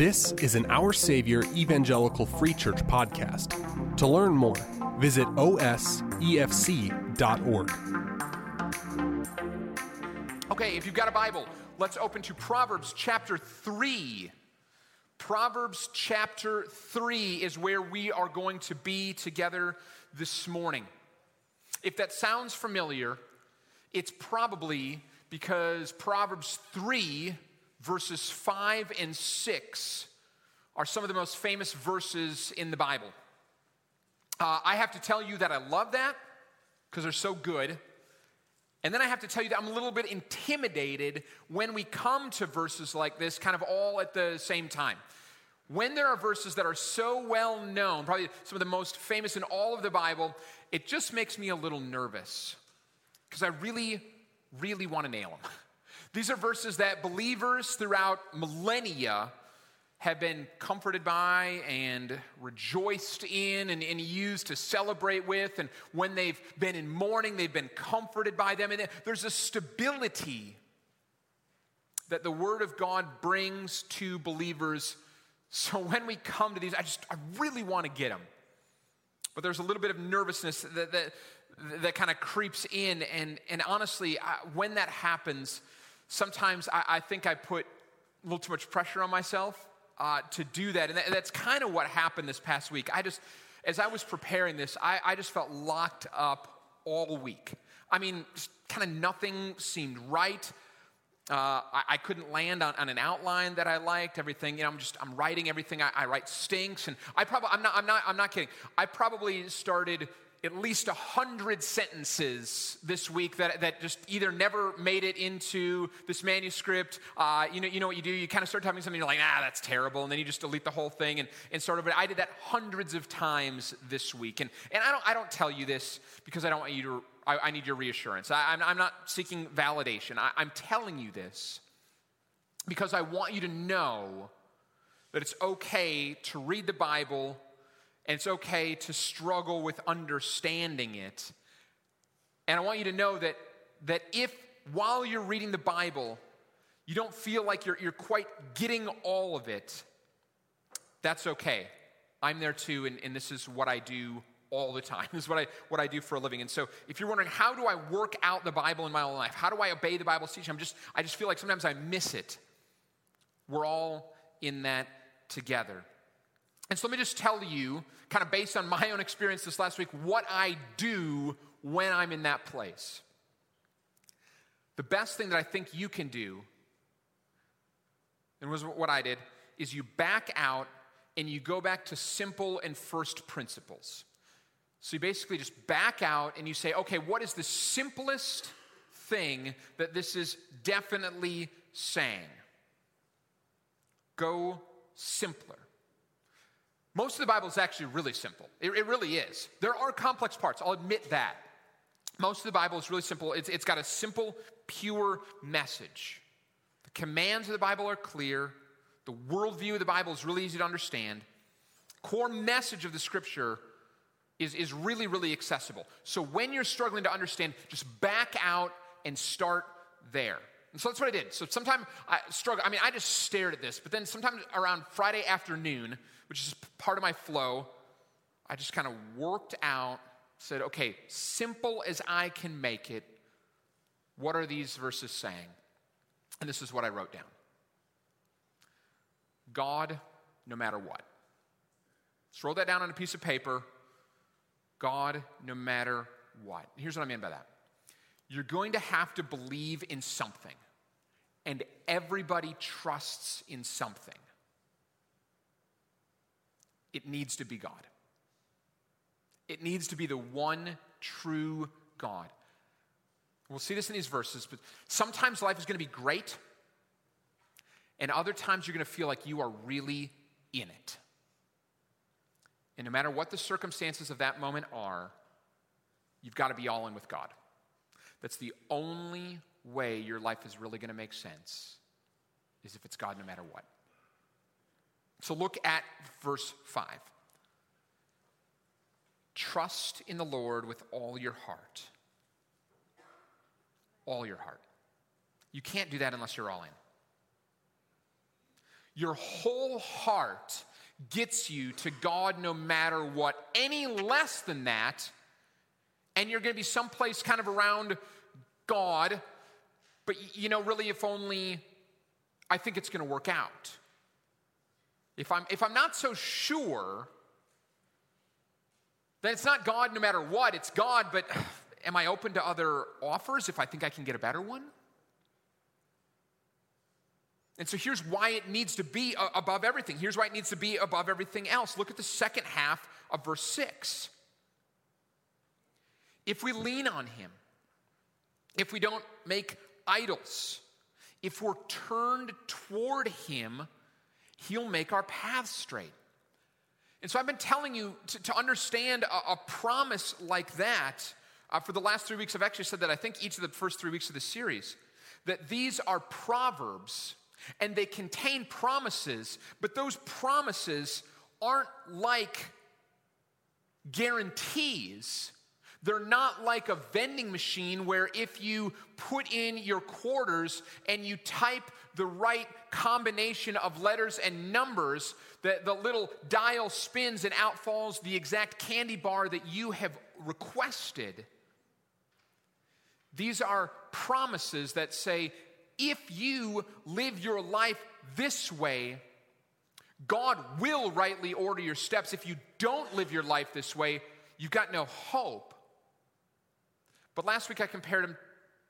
This is an Our Savior Evangelical Free Church podcast. To learn more, visit osefc.org. Okay, if you've got a Bible, let's open to Proverbs chapter 3. Proverbs chapter 3 is where we are going to be together this morning. If that sounds familiar, it's probably because Proverbs 3, verses 5 and 6, are some of the most famous verses in the Bible. Uh, I have to tell you that I love that because they're so good. And then I have to tell you that I'm a little bit intimidated when we come to verses like this, kind of all at the same time. When there are verses that are so well known, probably some of the most famous in all of the Bible, it just makes me a little nervous because I really, really want to nail them. These are verses that believers throughout millennia have been comforted by and rejoiced in and, and, used to celebrate with. And when they've been in mourning, they've been comforted by them. And there's a stability that the Word of God brings to believers so when we come to these, I just, I really want to get them. But there's a little bit of nervousness that, that, that kind of creeps in. And, and honestly, I, when that happens, sometimes I, I, think I put a little too much pressure on myself uh, to do that. And, that, that's kind of what happened this past week. I just, as I was preparing this, I, I just felt locked up all week. I mean, kind of nothing seemed right. Uh, I, I, couldn't land on, on, an outline that I liked. Everything, you know, I'm just I'm writing everything I, I write stinks, and I probably I'm not I'm not I'm not kidding. I probably started at least a hundred sentences this week that, that just either never made it into this manuscript. Uh, you know, you know what you do? You kind of start typing something, you're like, ah, that's terrible, and then you just delete the whole thing and, and start over. I did that hundreds of times this week, and and I don't I don't tell you this because I don't want you to I, I need your reassurance. I, am not seeking validation. I, I'm telling you this because I want you to know that it's okay to read the Bible it's okay to struggle with understanding it. And I want you to know that, that if while you're reading the Bible, you don't feel like you're, you're quite getting all of it, that's okay. I'm there too, and, and this is what I do all the time. This is what I, what I do for a living. And so if you're wondering, how do I work out the Bible in my own life? How do I obey the Bible's teaching? I'm just, I just feel like sometimes I miss it. We're all in that together. And so let me just tell you, kind of based on my own experience this last week, what I do when I'm in that place. The best thing that I think you can do, and was what I did, is you back out and you go back to simple and first principles. So you basically just back out and you say, okay, what is the simplest thing that this is definitely saying? Go simpler. Most of the Bible is actually really simple. It, it, really is. There are complex parts, I'll admit that. Most of the Bible is really simple. It's, it's got a simple, pure message. The commands of the Bible are clear. The worldview of the Bible is really easy to understand. Core message of the scripture is, is really, really accessible. So when you're struggling to understand, just back out and start there. And so that's what I did. So sometimes I struggle. I mean, I just stared at this, but then sometimes around Friday afternoon, which is part of my flow, I just kind of worked out, said, okay, simple as I can make it, what are these verses saying? And this is what I wrote down God, no matter what. Just wrote that down on a piece of paper. God no matter what. Here's what I mean by that you're going to have to believe in something, and everybody trusts in something. It needs to be God. It needs to be the one true God. We'll see this in these verses, but sometimes life is going to be great, and other times you're going to feel like you are really in it. And no matter what the circumstances of that moment are, you've got to be all in with God. That's the only way your life is really going to make sense, is if it's God no matter what. So look at verse 5. Trust in the Lord with all your heart. All your heart. You can't do that unless you're all in. Your whole heart gets you to God no matter what. Any less than that, and you're going to be someplace kind of around God, but you know, really, if only I think it's going to work out. If I'm, if I'm not so sure, then it's not God no matter what, it's God, but am I open to other offers if I think I can get a better one? And so here's why it needs to be above everything. Here's why it needs to be above everything else. Look at the second half of verse 6. If we lean on Him, if we don't make idols, if we're turned toward Him, He'll make our paths straight. And so I've been telling you to, to understand a, a, promise like that uh, for the last three weeks. I've actually said that I think each of the first three weeks of the series, that these are proverbs and they contain promises, but those promises aren't like guarantees. They're not like a vending machine where if you put in your quarters and you type the right combination of letters and numbers, that the little dial spins and out falls the exact candy bar that you have requested. These are promises that say, if you live your life this way, God will rightly order your steps. If you don't live your life this way, you've got no hope. But last week I compared them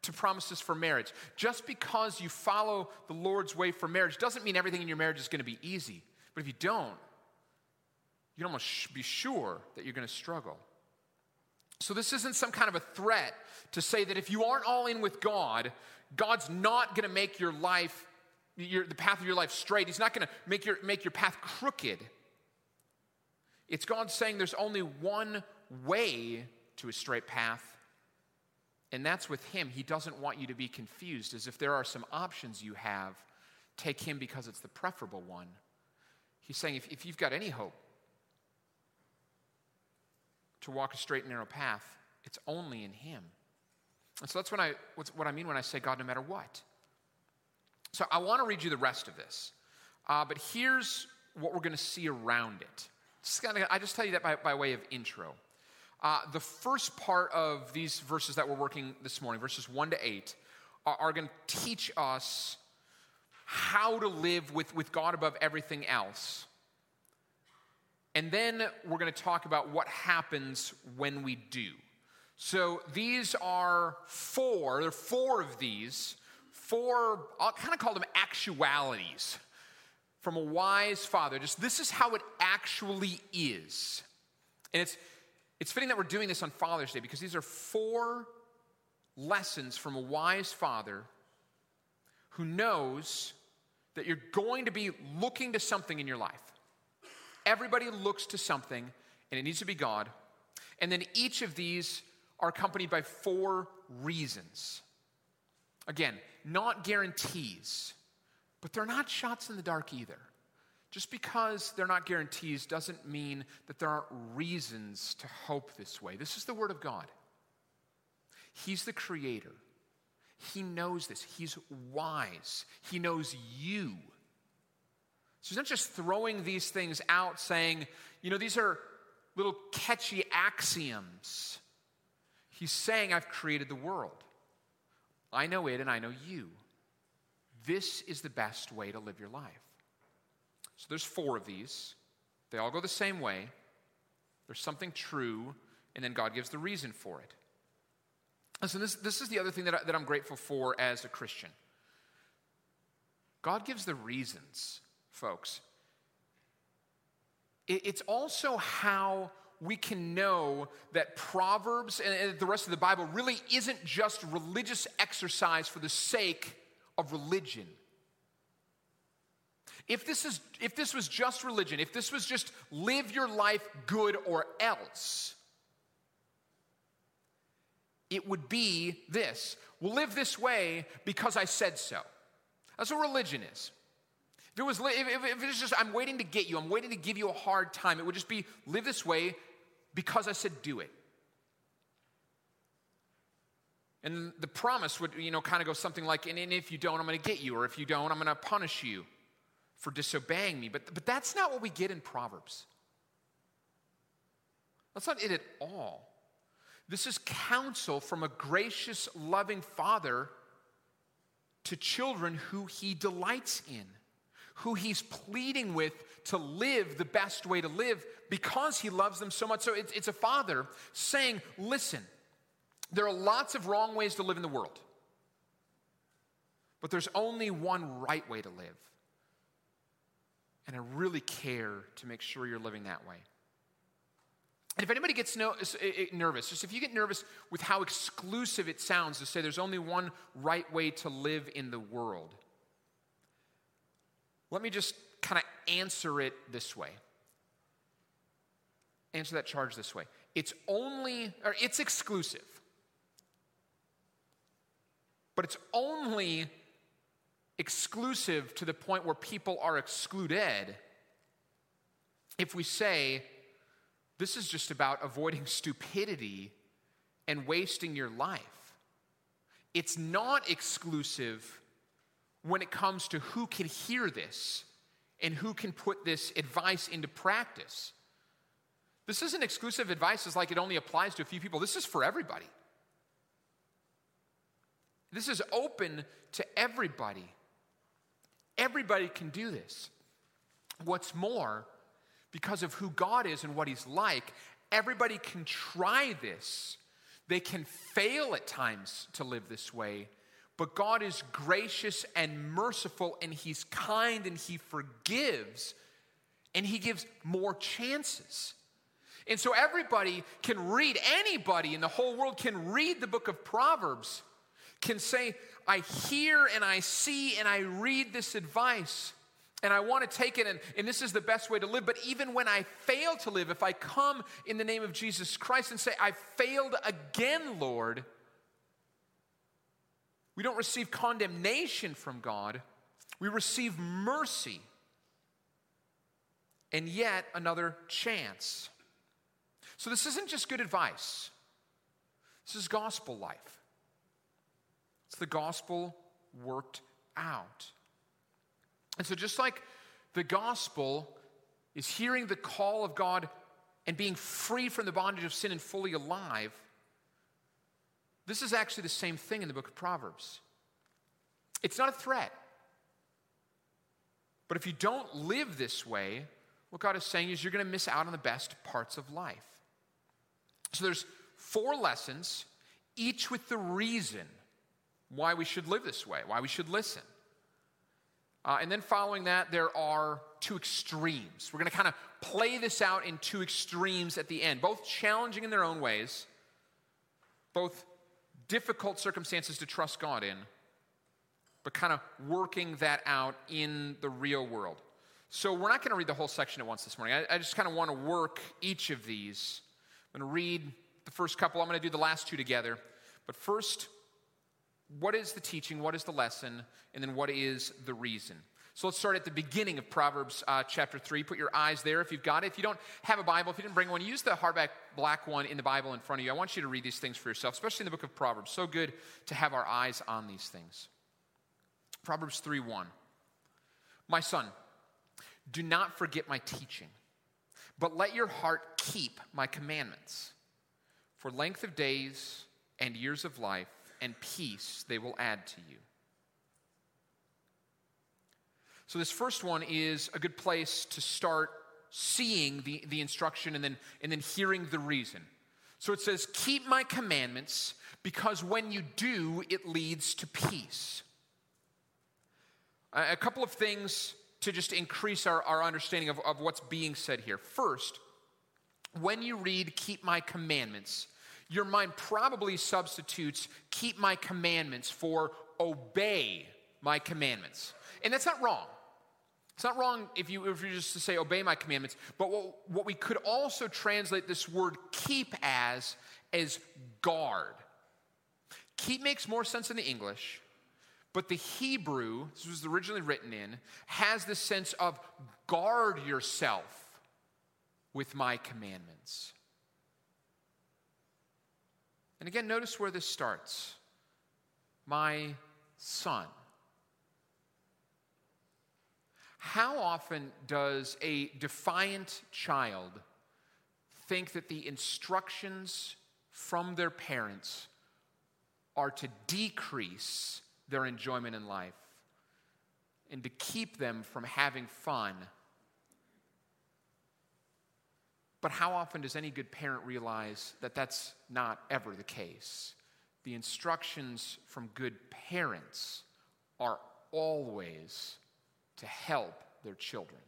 to promises for marriage. Just because you follow the Lord's way for marriage doesn't mean everything in your marriage is going to be easy. But if you don't, you can almost be sure that you're going to struggle. So, this isn't some kind of a threat to say that if you aren't all in with God, God's not going to make your life, your, the path of your life straight. He's not going to make your, make your path crooked. It's God saying there's only one way to a straight path, and that's with Him. He doesn't want you to be confused as if there are some options you have. Take Him because it's the preferable one. He's saying if, if you've got any hope to walk a straight and narrow path, it's only in Him. And so that's what I, what I mean when I say God no matter what. So I want to read you the rest of this. Uh, but here's what we're going to see around it. Just kinda, I just tell you that by, by way of intro. Uh, the first part of these verses that we're working this morning, verses 1 to 8, are, are going to teach us how to live with, with God above everything else. And then we're going to talk about what happens when we do. So these are four, there are four of these, four, I'll kind of call them actualities from a wise father. Just this is how it actually is. And it's, it's fitting that we're doing this on Father's Day because these are four lessons from a wise father who knows that you're going to be looking to something in your life. Everybody looks to something, and it needs to be God. And then each of these are accompanied by four reasons. Again, not guarantees, but they're not shots in the dark either. Just because they're not guarantees doesn't mean that there aren't reasons to hope this way. This is the Word of God. He's the Creator. He knows this. He's wise. He knows you. So he's not just throwing these things out saying, you know, these are little catchy axioms. He's saying, I've created the world. I know it and I know you. This is the best way to live your life. So there's four of these. They all go the same way. There's something true, and then God gives the reason for it. Listen, this, this is the other thing that, I, that I'm grateful for as a Christian. God gives the reasons, folks. It, it's also how we can know that Proverbs and the rest of the Bible really isn't just religious exercise for the sake of religion. If this, is, if this was just religion, if this was just live your life good or else, it would be this we'll live this way because I said so. That's what religion is. If it was, if, if it was just, I'm waiting to get you, I'm waiting to give you a hard time, it would just be live this way because I said do it. And the promise would, you know, kind of go something like, and if you don't, I'm going to get you, or if you don't, I'm going to punish you for disobeying me. But, but that's not what we get in Proverbs. That's not it at all. This is counsel from a gracious, loving father to children who he delights in, who he's pleading with to live the best way to live because he loves them so much. So it's, it's a father saying, Listen, there are lots of wrong ways to live in the world, but there's only one right way to live. And I really care to make sure you're living that way. And if anybody gets no, eh, eh, nervous, just if you get nervous with how exclusive it sounds to say there's only one right way to live in the world, let me just kind of answer it this way. Answer that charge this way. It's only, or it's exclusive, but it's only exclusive to the point where people are excluded if we say this is just about avoiding stupidity and wasting your life. It's not exclusive when it comes to who can hear this and who can put this advice into practice. This isn't exclusive advice, it's like it only applies to a few people. This is for everybody. This is open to everybody. Everybody can do this. What's more, because of who God is and what He's like, everybody can try this. They can fail at times to live this way, but God is gracious and merciful, and He's kind and He forgives, and He gives more chances. And so everybody can read, anybody in the whole world can read the book of Proverbs, can say, I hear and I see and I read this advice and I want to take it, and, and this is the best way to live. But even when I fail to live, if I come in the name of Jesus Christ and say, I failed again, Lord, we don't receive condemnation from God, we receive mercy and yet another chance. So, this isn't just good advice, this is gospel life. It's the gospel worked out. And so, just like the gospel is hearing the call of God and being free from the bondage of sin and fully alive, this is actually the same thing in the book of Proverbs. It's not a threat. But if you don't live this way, what God is saying is you're going to miss out on the best parts of life. So there's four lessons, each with the reason why we should live this way, why we should listen. Uh, and then following that, there are two extremes. We're going to kind of play this out in two extremes at the end, both challenging in their own ways, both difficult circumstances to trust God in, but kind of working that out in the real world. So we're not going to read the whole section at once this morning. I, I just kind of want to work each of these. I'm going to read the first couple, I'm going to do the last two together. But first, what is the teaching, what is the lesson, and then what is the reason. So let's start at the beginning of Proverbs uh, chapter 3. Put your eyes there if you've got it. If you don't have a Bible, if you didn't bring one, use the hardback black one in the Bible in front of you. I want you to read these things for yourself, especially in the book of Proverbs. So good to have our eyes on these things. Proverbs 3 1. My son, do not forget my teaching, but let your heart keep my commandments. For length of days and years of life, and peace they will add to you. So, this first one is a good place to start seeing the, the instruction and then, and then hearing the reason. So, it says, Keep my commandments, because when you do, it leads to peace. A couple of things to just increase our, our understanding of, of what's being said here. First, when you read, Keep my commandments, your mind probably substitutes keep my commandments for obey my commandments. And that's not wrong. It's not wrong if you if you just to say obey my commandments, but what, what we could also translate this word keep as as guard. Keep makes more sense in the English, but the Hebrew, this was originally written in, has the sense of guard yourself with my commandments. And again, notice where this starts. my son. How often does a defiant child think that the instructions from their parents are to decrease their enjoyment in life and to keep them from having fun? But how often does any good parent realize that that's not ever the case? The instructions from good parents are always to help their children.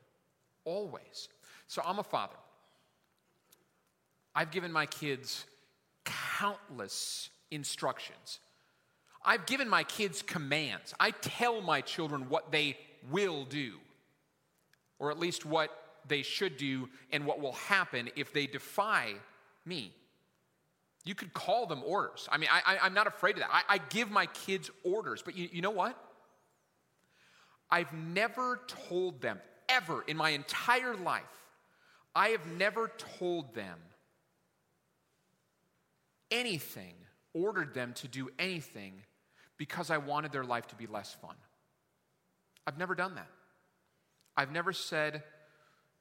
Always. So I'm a father. I've given my kids countless instructions. I've given my kids commands. I tell my children what they will do, or at least what they should do and what will happen if they defy me. You could call them orders. I mean, I, am not afraid of that. I, I, give my kids orders, but you, you know what? I've never told them, ever in my entire life, I have never told them anything, ordered them to do anything because I wanted their life to be less fun. I've never done that. I've never said,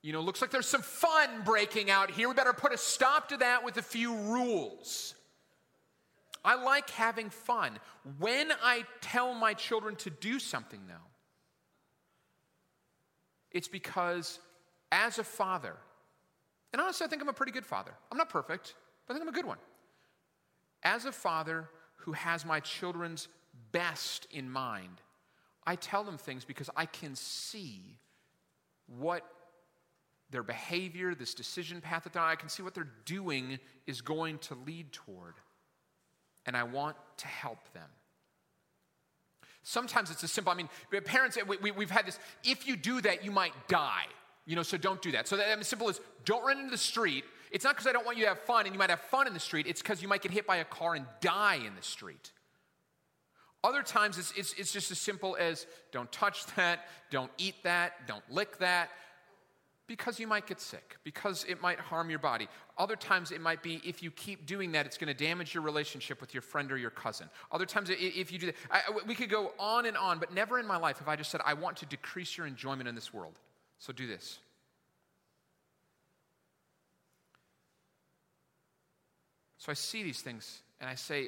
you know, looks like there's some fun breaking out here. We better put a stop to that with a few rules. I like having fun. When I tell my children to do something, though, it's because as a father, and honestly, I think I'm a pretty good father. I'm not perfect, but I think I'm a good one. As a father who has my children's best in mind, I tell them things because I can see what their behavior, this decision path that they're on, I can see what they're doing is going to lead toward. And I want to help them. Sometimes it's as simple. I mean, parents, we, have had this if you do that, you might die. You know, so don't do that. So that as simple as don't run into the street. It's not because I don't want you to have fun and you might have fun in the street, it's because you might get hit by a car and die in the street. Other times it's, it's, it's just as simple as don't touch that, don't eat that, don't lick that because you might get sick, because it might harm your body. Other times it might be if you keep doing that, it's going to damage your relationship with your friend or your cousin. Other times, if you do that, I, we could go on and on, but never in my life have I just said, I want to decrease your enjoyment in this world. So do this. So I see these things and I say,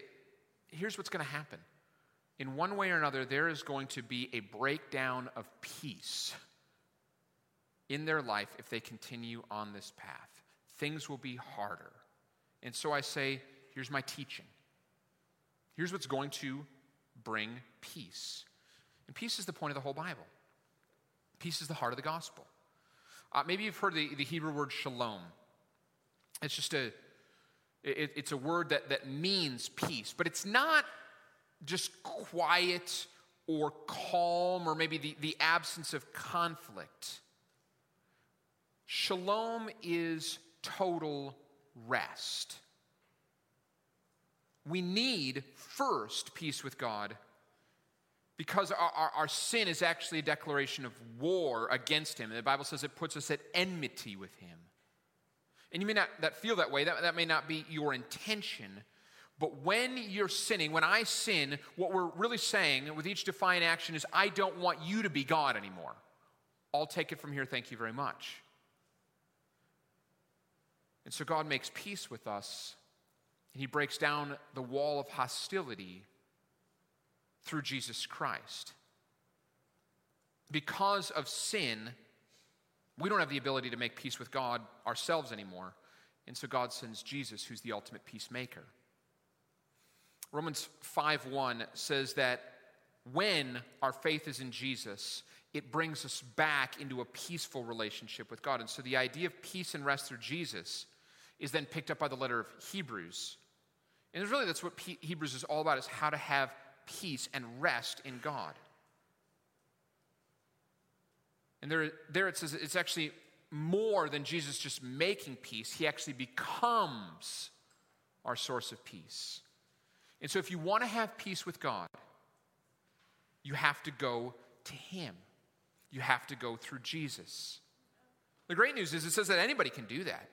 here's what's going to happen. In one way or another, there is going to be a breakdown of peace in their life if they continue on this path. Things will be harder. And so I say, here's my teaching. Here's what's going to bring peace. And peace is the point of the whole Bible. Peace is the heart of the gospel. Uh, maybe you've heard the, the Hebrew word shalom. It's just a, it, it's a word that, that means peace, but it's not just quiet or calm or maybe the, the absence of conflict. Shalom is total rest. We need first peace with God because our, our, our, sin is actually a declaration of war against Him. And the Bible says it puts us at enmity with Him. And you may not that feel that way, that, that may not be your intention. But when you're sinning, when I sin, what we're really saying with each defiant action is, I don't want you to be God anymore. I'll take it from here, thank you very much. And so God makes peace with us, and He breaks down the wall of hostility through Jesus Christ. Because of sin, we don't have the ability to make peace with God ourselves anymore. And so God sends Jesus, who's the ultimate peacemaker. Romans 5:1 says that when our faith is in Jesus, it brings us back into a peaceful relationship with God. And so the idea of peace and rest through Jesus is then picked up by the letter of Hebrews. And really, that's what Hebrews is all about, is how to have peace and rest in God. And there, there it says it's actually more than Jesus just making peace. He actually becomes our source of peace. And so, if you want to have peace with God, you have to go to Him. You have to go through Jesus. The great news is it says that anybody can do that.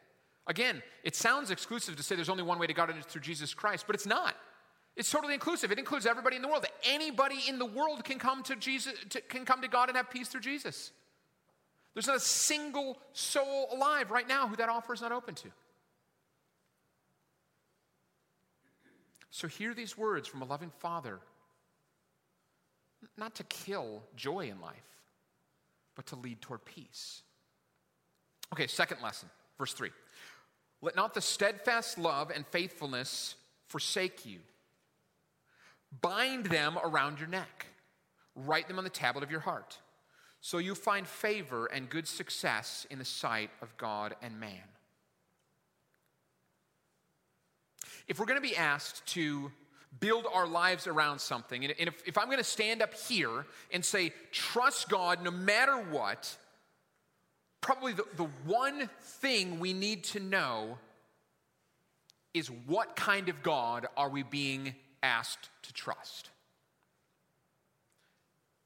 Again, it sounds exclusive to say there's only one way to God and it's through Jesus Christ, but it's not. It's totally inclusive. It includes everybody in the world. Anybody in the world can come to Jesus, to, can come to God and have peace through Jesus. There's not a single soul alive right now who that offer is not open to. So hear these words from a loving father not to kill joy in life, but to lead toward peace. Okay, second lesson, verse 3. Let not the steadfast love and faithfulness forsake you. Bind them around your neck, write them on the tablet of your heart, so you find favor and good success in the sight of God and man. If we're going to be asked to build our lives around something, and if, if I'm going to stand up here and say, trust God no matter what, probably the, the one thing we need to know is what kind of God are we being asked to trust?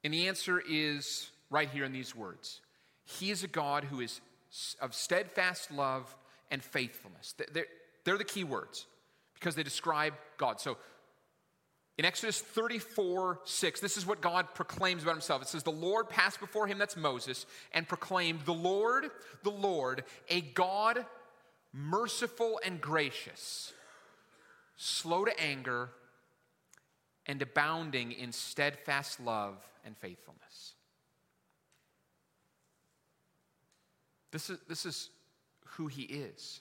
And the answer is right here in these words He is a God who is of steadfast love and faithfulness. They're, they're the key words because they describe God. So in Exodus 34 6, this is what God proclaims about himself. It says, The Lord passed before him, that's Moses, and proclaimed, The Lord, the Lord, a God merciful and gracious, slow to anger, and abounding in steadfast love and faithfulness. This is, this is who he is.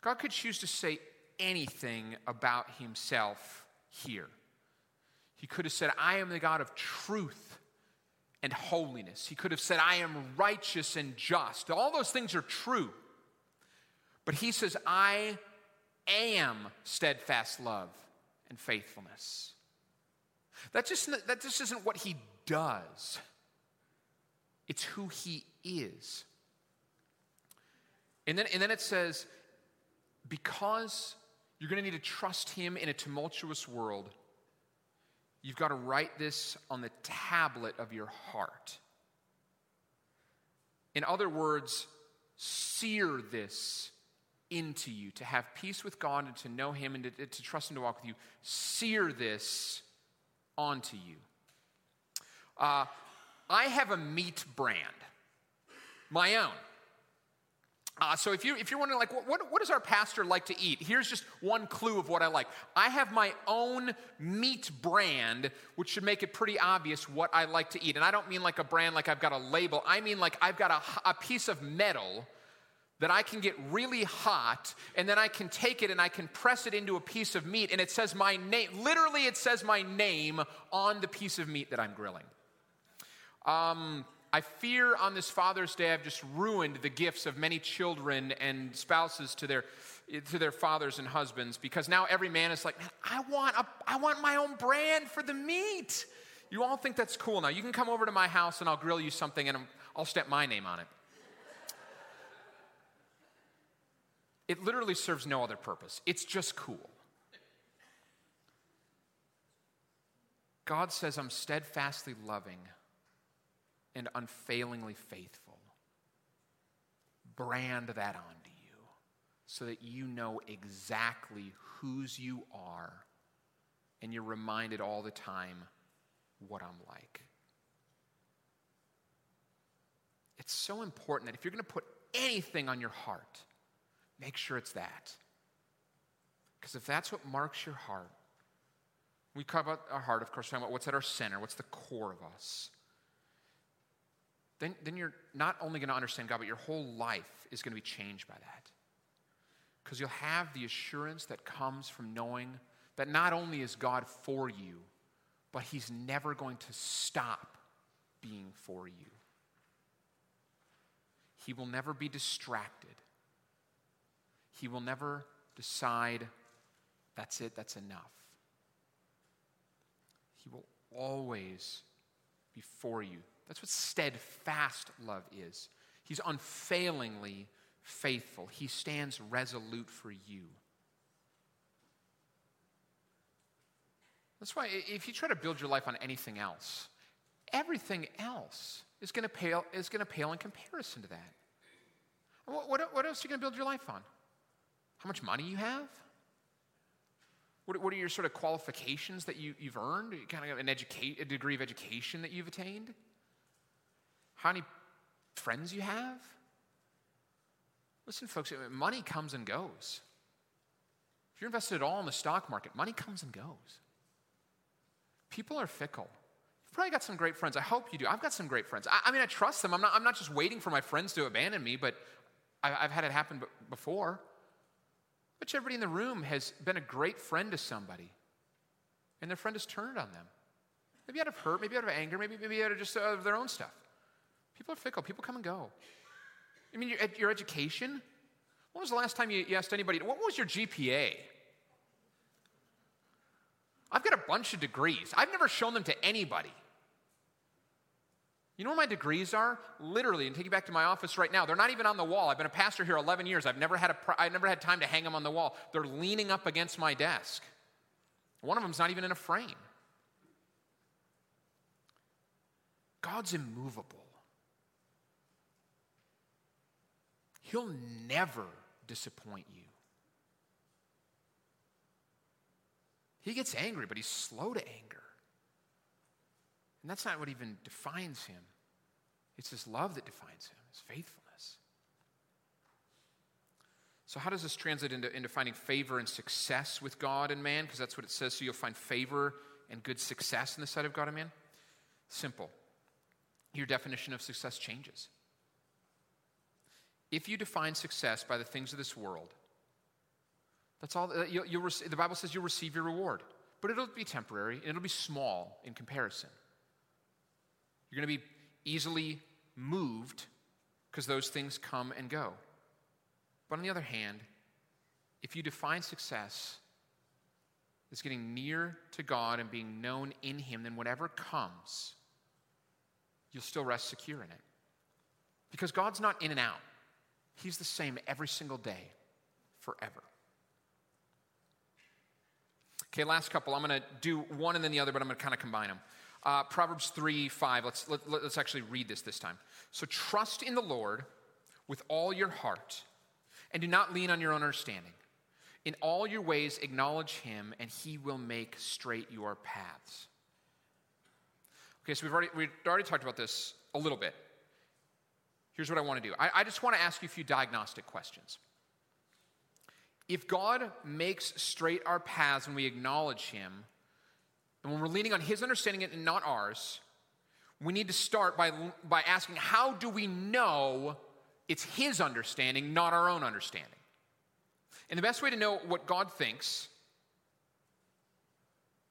God could choose to say anything about himself here. He could have said, I am the God of truth and holiness. He could have said, I am righteous and just. All those things are true. But he says, I am steadfast love and faithfulness. That just, that just isn't what he does, it's who he is. And then, and then it says, because you're going to need to trust him in a tumultuous world, you've got to write this on the tablet of your heart. In other words, sear this into you to have peace with God and to know Him and to, to trust Him to walk with you. Sear this onto you. Uh, I have a meat brand, my own. Uh, so if, you, if you're wondering, like, what, what does our pastor like to eat? Here's just one clue of what I like. I have my own meat brand, which should make it pretty obvious what I like to eat. And I don't mean like a brand like I've got a label. I mean like I've got a, a piece of metal that I can get really hot, and then I can take it and I can press it into a piece of meat, and it says my name. Literally, it says my name on the piece of meat that I'm grilling. Um, I fear on this Father's Day I've just ruined the gifts of many children and spouses to their to their fathers and husbands because now every man is like, man, I want a, I want my own brand for the meat. You all think that's cool now. You can come over to my house and I'll grill you something and I'll stamp my name on it. It literally serves no other purpose. It's just cool. God says, I'm steadfastly loving and unfailingly faithful. Brand that onto you so that you know exactly whose you are and you're reminded all the time what I'm like. It's so important that if you're going to put anything on your heart, make sure it's that. Because if that's what marks your heart, we talk about our heart, of course, talking about what's at our center, what's the core of us then, then you're not only going to understand God, but your whole life is going to be changed by that. Because you'll have the assurance that comes from knowing that not only is God for you, but He's never going to stop being for you. He will never be distracted. He will never decide, that's it, that's enough. He will always be for you that's what steadfast love is. He's unfailingly faithful, He stands resolute for you. That's why if you try to build your life on anything else, everything else is going to pale, is going to pale in comparison to that. What, what, what else are you going to build your life on? How much money you have? What, what are your sort of qualifications that you, you've earned? Kind of an educate, a degree of education that you've attained? How many friends you have? Listen, folks, money comes and goes. If you're invested at all in the stock market, money comes and goes. People are fickle. You've probably got some great friends. I hope you do. I've got some great friends. I, I mean, I trust them. I'm not, I'm not just waiting for my friends to abandon me, but I, have had it happen before. But everybody in the room has been a great friend to somebody, and their friend has turned on them. Maybe out of hurt, maybe out of anger, maybe, maybe out of just out of their own stuff. People are fickle. People come and go. I mean, your, your education. When was the last time you, you asked anybody, what was your GPA? I've got a bunch of degrees. I've never shown them to anybody. You know where my degrees are? Literally, and take you back to my office right now. They're not even on the wall. I've been a pastor here 11 years. I've never had, a, I've never had time to hang them on the wall. They're leaning up against my desk. One of them's not even in a frame. God's immovable. He'll never disappoint you. He gets angry, but he's slow to anger. And that's not what even defines him. It's his love that defines him, his faithfulness. So, how does this translate into, into finding favor and success with God and man? Because that's what it says. So, you'll find favor and good success in the sight of God and man? Simple. Your definition of success changes. If you define success by the things of this world, that's all. Uh, you'll, you'll rec- the Bible says you'll receive your reward, but it'll be temporary and it'll be small in comparison. You're going to be easily moved because those things come and go. But on the other hand, if you define success as getting near to God and being known in Him, then whatever comes, you'll still rest secure in it. Because God's not in and out. He's the same every single day, forever. Okay, last couple. I'm going to do one and then the other, but I'm going to kind of combine them. Uh, Proverbs 3 5. Let's, let, us let us actually read this this time. So trust in the Lord with all your heart and do not lean on your own understanding. In all your ways, acknowledge him, and he will make straight your paths. Okay, so we've already, we've already talked about this a little bit. Here's what I want to do I, I just want to ask you a few diagnostic questions. If God makes straight our paths when we acknowledge Him, and when we're leaning on His understanding and not ours, we need to start by, by asking how do we know it's His understanding, not our own understanding? And the best way to know what God thinks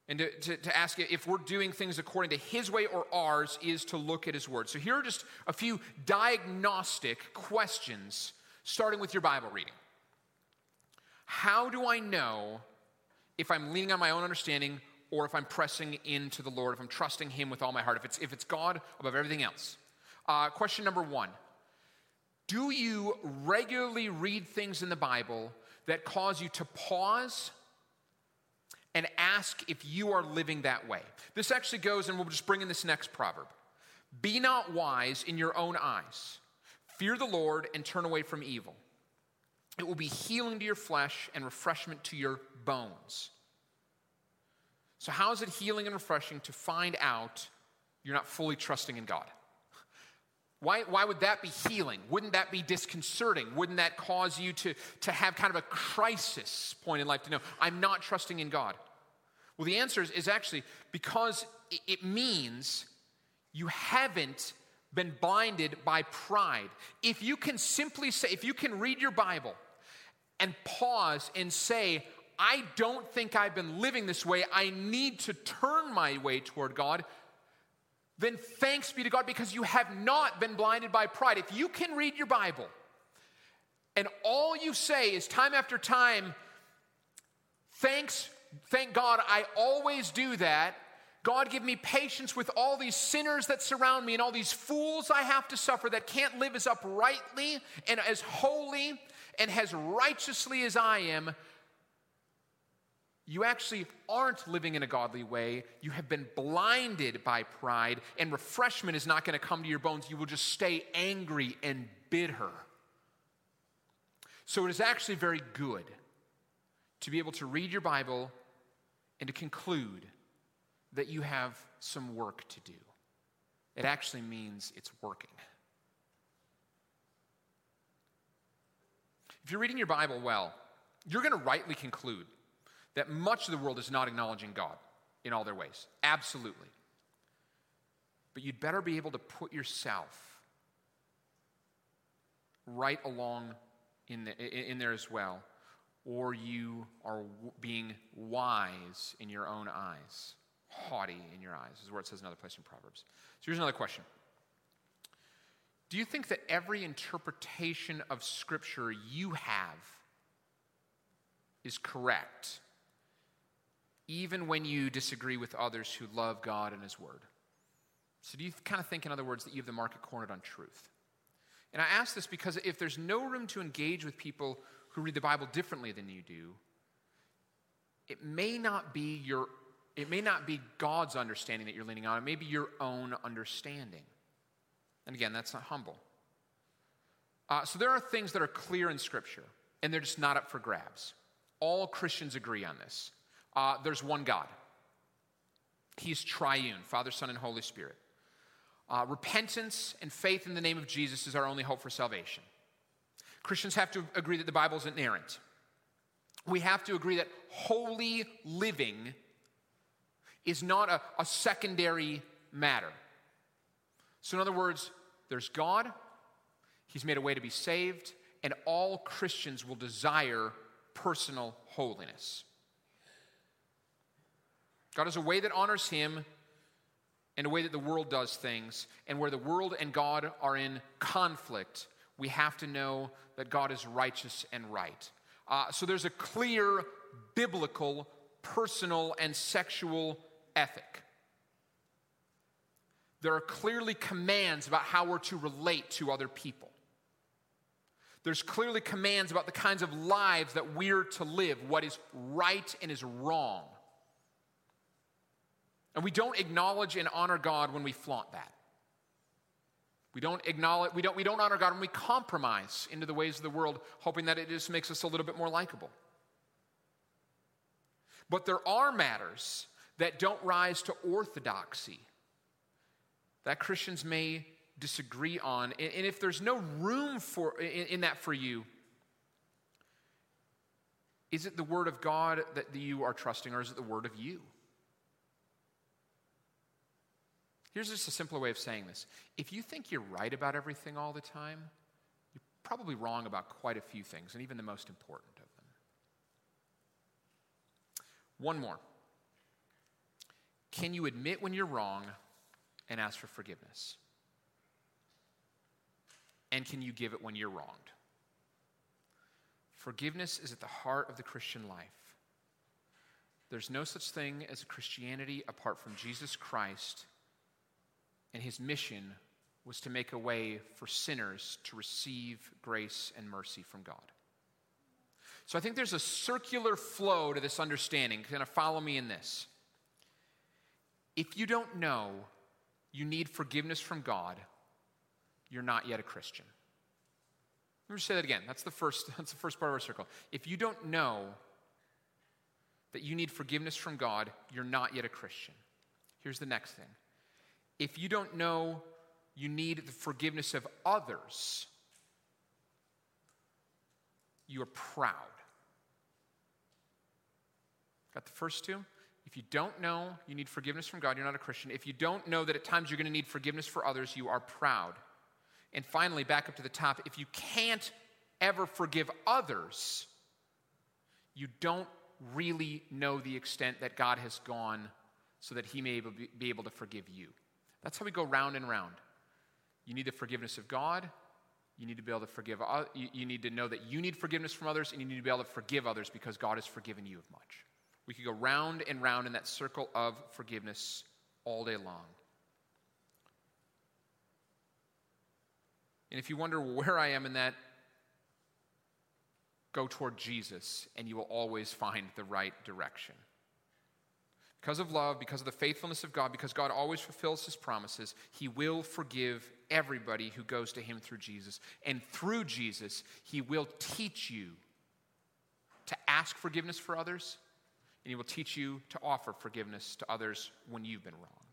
and to, to, to, ask if we're doing things according to his way or ours is to look at his word. So here are just a few diagnostic questions, starting with your Bible reading. How do I know if I'm leaning on my own understanding or if I'm pressing into the Lord, if I'm trusting him with all my heart, if it's, if it's God above everything else? Uh, question number one Do you regularly read things in the Bible that cause you to pause? And ask if you are living that way. This actually goes, and we'll just bring in this next proverb Be not wise in your own eyes, fear the Lord, and turn away from evil. It will be healing to your flesh and refreshment to your bones. So, how is it healing and refreshing to find out you're not fully trusting in God? Why, why would that be healing? Wouldn't that be disconcerting? Wouldn't that cause you to, to have kind of a crisis point in life to know, I'm not trusting in God? Well, the answer is, is actually because it means you haven't been blinded by pride. If you can simply say, if you can read your Bible and pause and say, I don't think I've been living this way, I need to turn my way toward God, then thanks be to God because you have not been blinded by pride. If you can read your Bible and all you say is time after time, thanks Thank God I always do that. God, give me patience with all these sinners that surround me and all these fools I have to suffer that can't live as uprightly and as holy and as righteously as I am. You actually aren't living in a godly way. You have been blinded by pride, and refreshment is not going to come to your bones. You will just stay angry and bitter. So it is actually very good to be able to read your Bible and to conclude that you have some work to do. It actually means it's working. If you're reading your Bible well, you're going to rightly conclude that much of the world is not acknowledging God in all their ways. Absolutely. But you'd better be able to put yourself right along in, the, in there as well, or you are being wise in your own eyes, haughty in your eyes, is where it says another place in Proverbs. So here's another question Do you think that every interpretation of Scripture you have is correct, even when you disagree with others who love God and His Word? So, do you kind of think, in other words, that you have the market cornered on truth? And I ask this because if there's no room to engage with people who read the Bible differently than you do, it may not be your it may not be God's understanding that you're leaning on, it may be your own understanding. And again, that's not humble. Uh, so there are things that are clear in Scripture, and they're just not up for grabs. All Christians agree on this. Uh, there's one God, He's triune Father, Son, and Holy Spirit. Uh, repentance and faith in the name of Jesus is our only hope for salvation. Christians have to agree that the Bible is inerrant. We have to agree that holy living is not a, a secondary matter. So, in other words, there's God, He's made a way to be saved, and all Christians will desire personal holiness. God is a way that honors Him and a way that the world does things, and where the world and God are in conflict, we have to know that God is righteous and right. Uh, so there's a clear biblical, personal, and sexual ethic. There are clearly commands about how we're to relate to other people. There's clearly commands about the kinds of lives that we're to live, what is right and is wrong. And we don't acknowledge and honor God when we flaunt that. We don't acknowledge, we don't, we don't honor God when we compromise into the ways of the world, hoping that it just makes us a little bit more likable. But there are matters that don't rise to orthodoxy that Christians may disagree on. And, and if there's no room for, in, in that for you, is it the word of God that you are trusting, or is it the word of you? Here's just a simpler way of saying this. If you think you're right about everything all the time, you're probably wrong about quite a few things, and even the most important of them. One more. Can you admit when you're wrong and ask for forgiveness? And can you give it when you're wronged? Forgiveness is at the heart of the Christian life. There's no such thing as Christianity apart from Jesus Christ and his mission was to make a way for sinners to receive grace and mercy from God. So I think there's a circular flow to this understanding. Kind of follow me in this. If you don't know you need forgiveness from God, you're not yet a Christian. Let me say that again. That's the first, that's the first part of our circle. If you don't know that you need forgiveness from God, you're not yet a Christian. Here's the next thing if you don't know you need the forgiveness of others, you are proud. Got the first two? If you don't know you need forgiveness from God, you're not a Christian. If you don't know that at times you're going to need forgiveness for others, you are proud. And finally, back up to the top, if you can't ever forgive others, you don't really know the extent that God has gone so that he may be able to forgive you. That's how we go round and round. You need the forgiveness of God. You need to be able to forgive. You need to know that you need forgiveness from others, and you need to be able to forgive others because God has forgiven you of much. We could go round and round in that circle of forgiveness all day long. And if you wonder where I am in that, go toward Jesus, and you will always find the right direction because of love, because of the faithfulness of God, because God always fulfills his promises, he will forgive everybody who goes to him through Jesus. And through Jesus, he will teach you to ask forgiveness for others and He will teach you to offer forgiveness to others when you've been wronged.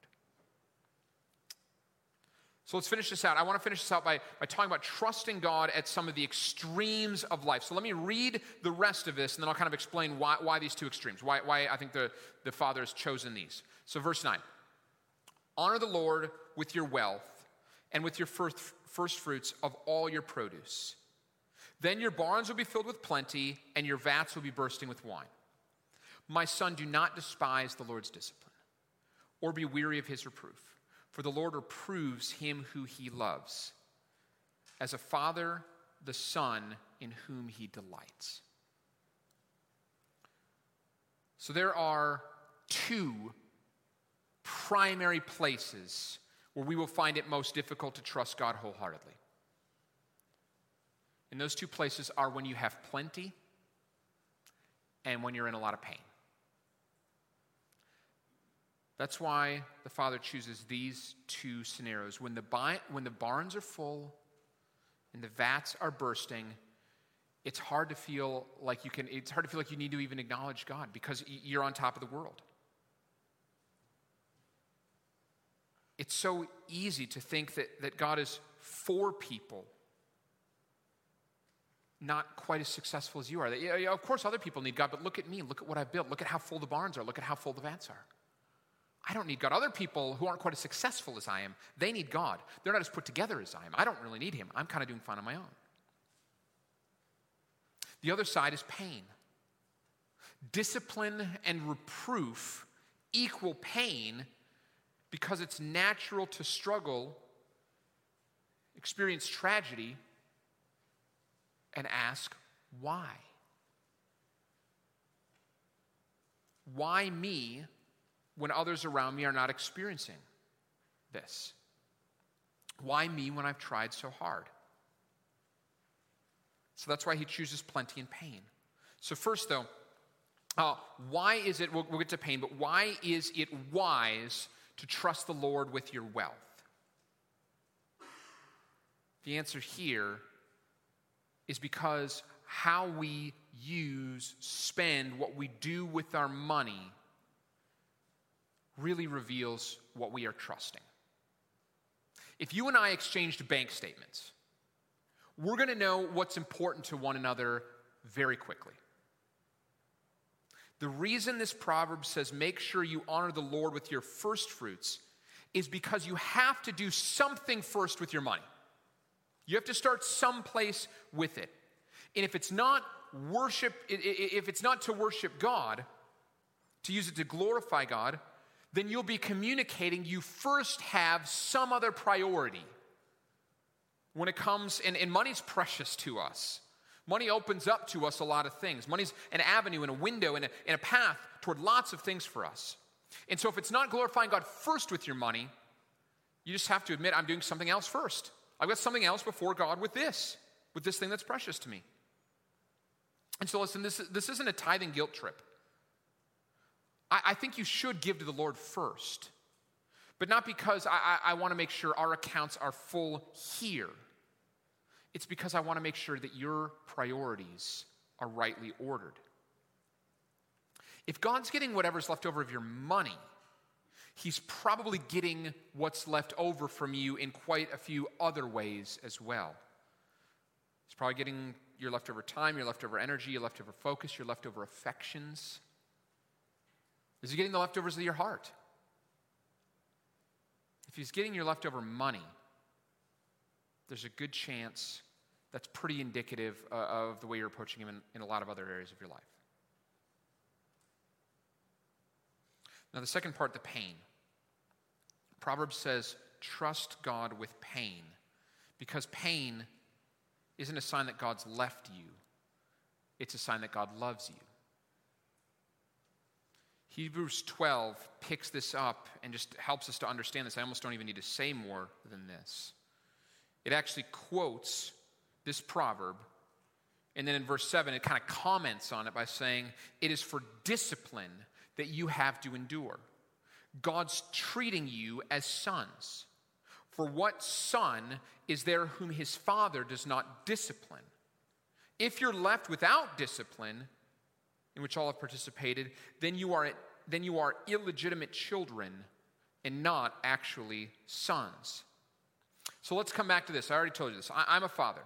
So let's finish this out. I want to finish this out by, by talking about trusting God at some of the extremes of life. So let me read the rest of this, and then I'll kind of explain why, why these two extremes, why, why I think the, the Father has chosen these. So, verse 9 Honor the Lord with your wealth and with your first, first fruits of all your produce. Then your barns will be filled with plenty, and your vats will be bursting with wine. My son, do not despise the Lord's discipline, or be weary of his reproof, for the Lord reproves him who he loves, as a father the son in whom he delights. So there are two primary places where we will find it most difficult to trust God wholeheartedly. And those two places are when you have plenty and when you're in a lot of pain. That's why the Father chooses these two scenarios. When the, bi- when the barns are full and the vats are bursting, it's hard to feel like you can, it's hard to feel like you need to even acknowledge God because you're on top of the world. It's so easy to think that, that God is for people, not quite as successful as you are. That, yeah, of course, other people need God, but look at me. Look at what I've built. Look at how full the barns are. Look at how full the vats are. I don't need God. Other people who aren't quite as successful as I am, they need God. They're not as put together as I am. I don't really need Him. I'm kind of doing fine on my own. The other side is pain. Discipline and reproof equal pain because it's natural to struggle, experience tragedy, and ask, why? Why me when others around me are not experiencing this? Why me when I've tried so hard? So that's why he chooses plenty and pain. So, first, though, uh, why is it, we'll, we'll get to pain, but why is it wise to trust the Lord with your wealth? The answer here is because how we use, spend, what we do with our money really reveals what we are trusting. If you and I exchanged bank statements, we're going to know what's important to one another very quickly. The reason this proverb says, make sure you honor the Lord with your first fruits, is because you have to do something first with your money. You have to start someplace with it. And if it's not worship, if it's not to worship God, to use it to glorify God, then you'll be communicating you first have some other priority when it comes, and, and money's precious to us. Money opens up to us a lot of things. Money's an avenue and a window and a, and a path toward lots of things for us. And so, if it's not glorifying God first with your money, you just have to admit, I'm doing something else first. I've got something else before God with this, with this thing that's precious to me. And so, listen, this, this isn't a tithing guilt trip. I, I think you should give to the Lord first, but not because I, I, I want to make sure our accounts are full here. It's because I want to make sure that your priorities are rightly ordered. If God's getting whatever's left over of your money, He's probably getting what's left over from you in quite a few other ways as well. He's probably getting your leftover time, your leftover energy, your leftover focus, your leftover affections. Is He getting the leftovers of your heart? If He's getting your leftover money, there's a good chance that's pretty indicative uh, of the way you're approaching Him in, in a lot of other areas of your life. Now, the second part, the pain. Proverbs says, trust God with pain, because pain isn't a sign that God's left you, it's a sign that God loves you. Hebrews 12 picks this up and just helps us to understand this. I almost don't even need to say more than this. It actually quotes this proverb. And then in verse 7, it kind of comments on it by saying, It is for discipline that you have to endure. God's treating you as sons. For what son is there whom his father does not discipline? If you're left without discipline, in which all have participated, then you are, then you are illegitimate children and not actually sons. So let's come back to this. I already told you this. I, I'm a father.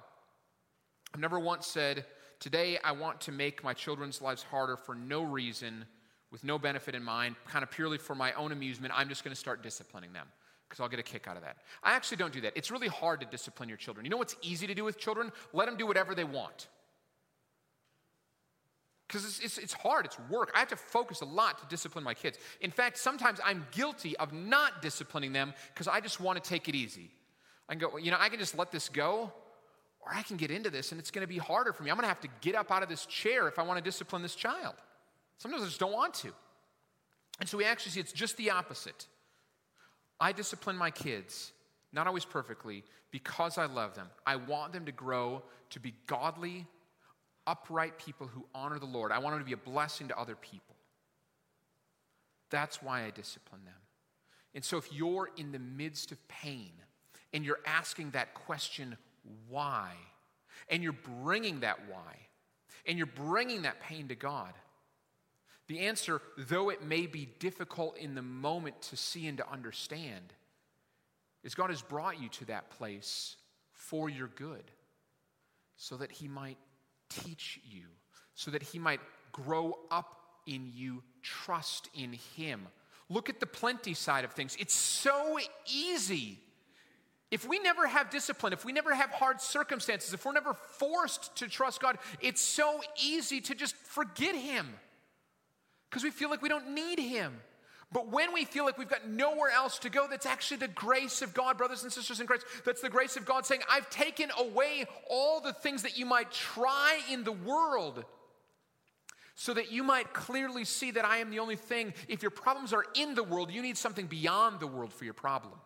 I've never once said, Today I want to make my children's lives harder for no reason, with no benefit in mind, kind of purely for my own amusement. I'm just going to start disciplining them because I'll get a kick out of that. I actually don't do that. It's really hard to discipline your children. You know what's easy to do with children? Let them do whatever they want. Because it's, it's, it's, hard, it's work. I have to focus a lot to discipline my kids. In fact, sometimes I'm guilty of not disciplining them because I just want to take it easy. I can go, you know, I can just let this go, or I can get into this and it's going to be harder for me. I'm going to have to get up out of this chair if I want to discipline this child. Sometimes I just don't want to. And so we actually see it's just the opposite. I discipline my kids, not always perfectly, because I love them. I want them to grow to be godly, upright people who honor the Lord. I want them to be a blessing to other people. That's why I discipline them. And so if you're in the midst of pain and you're asking that question, why? And you're bringing that why, and you're bringing that pain to God. The answer, though it may be difficult in the moment to see and to understand, is God has brought you to that place for your good so that He might teach you, so that He might grow up in you trust in Him. Look at the plenty side of things. It's so easy if we never have discipline, if we never have hard circumstances, if we're never forced to trust God, it's so easy to just forget Him because we feel like we don't need Him. But when we feel like we've got nowhere else to go, that's actually the grace of God, brothers and sisters in Christ. That's the grace of God saying, I've taken away all the things that you might try in the world so that you might clearly see that I am the only thing. If your problems are in the world, you need something beyond the world for your problems.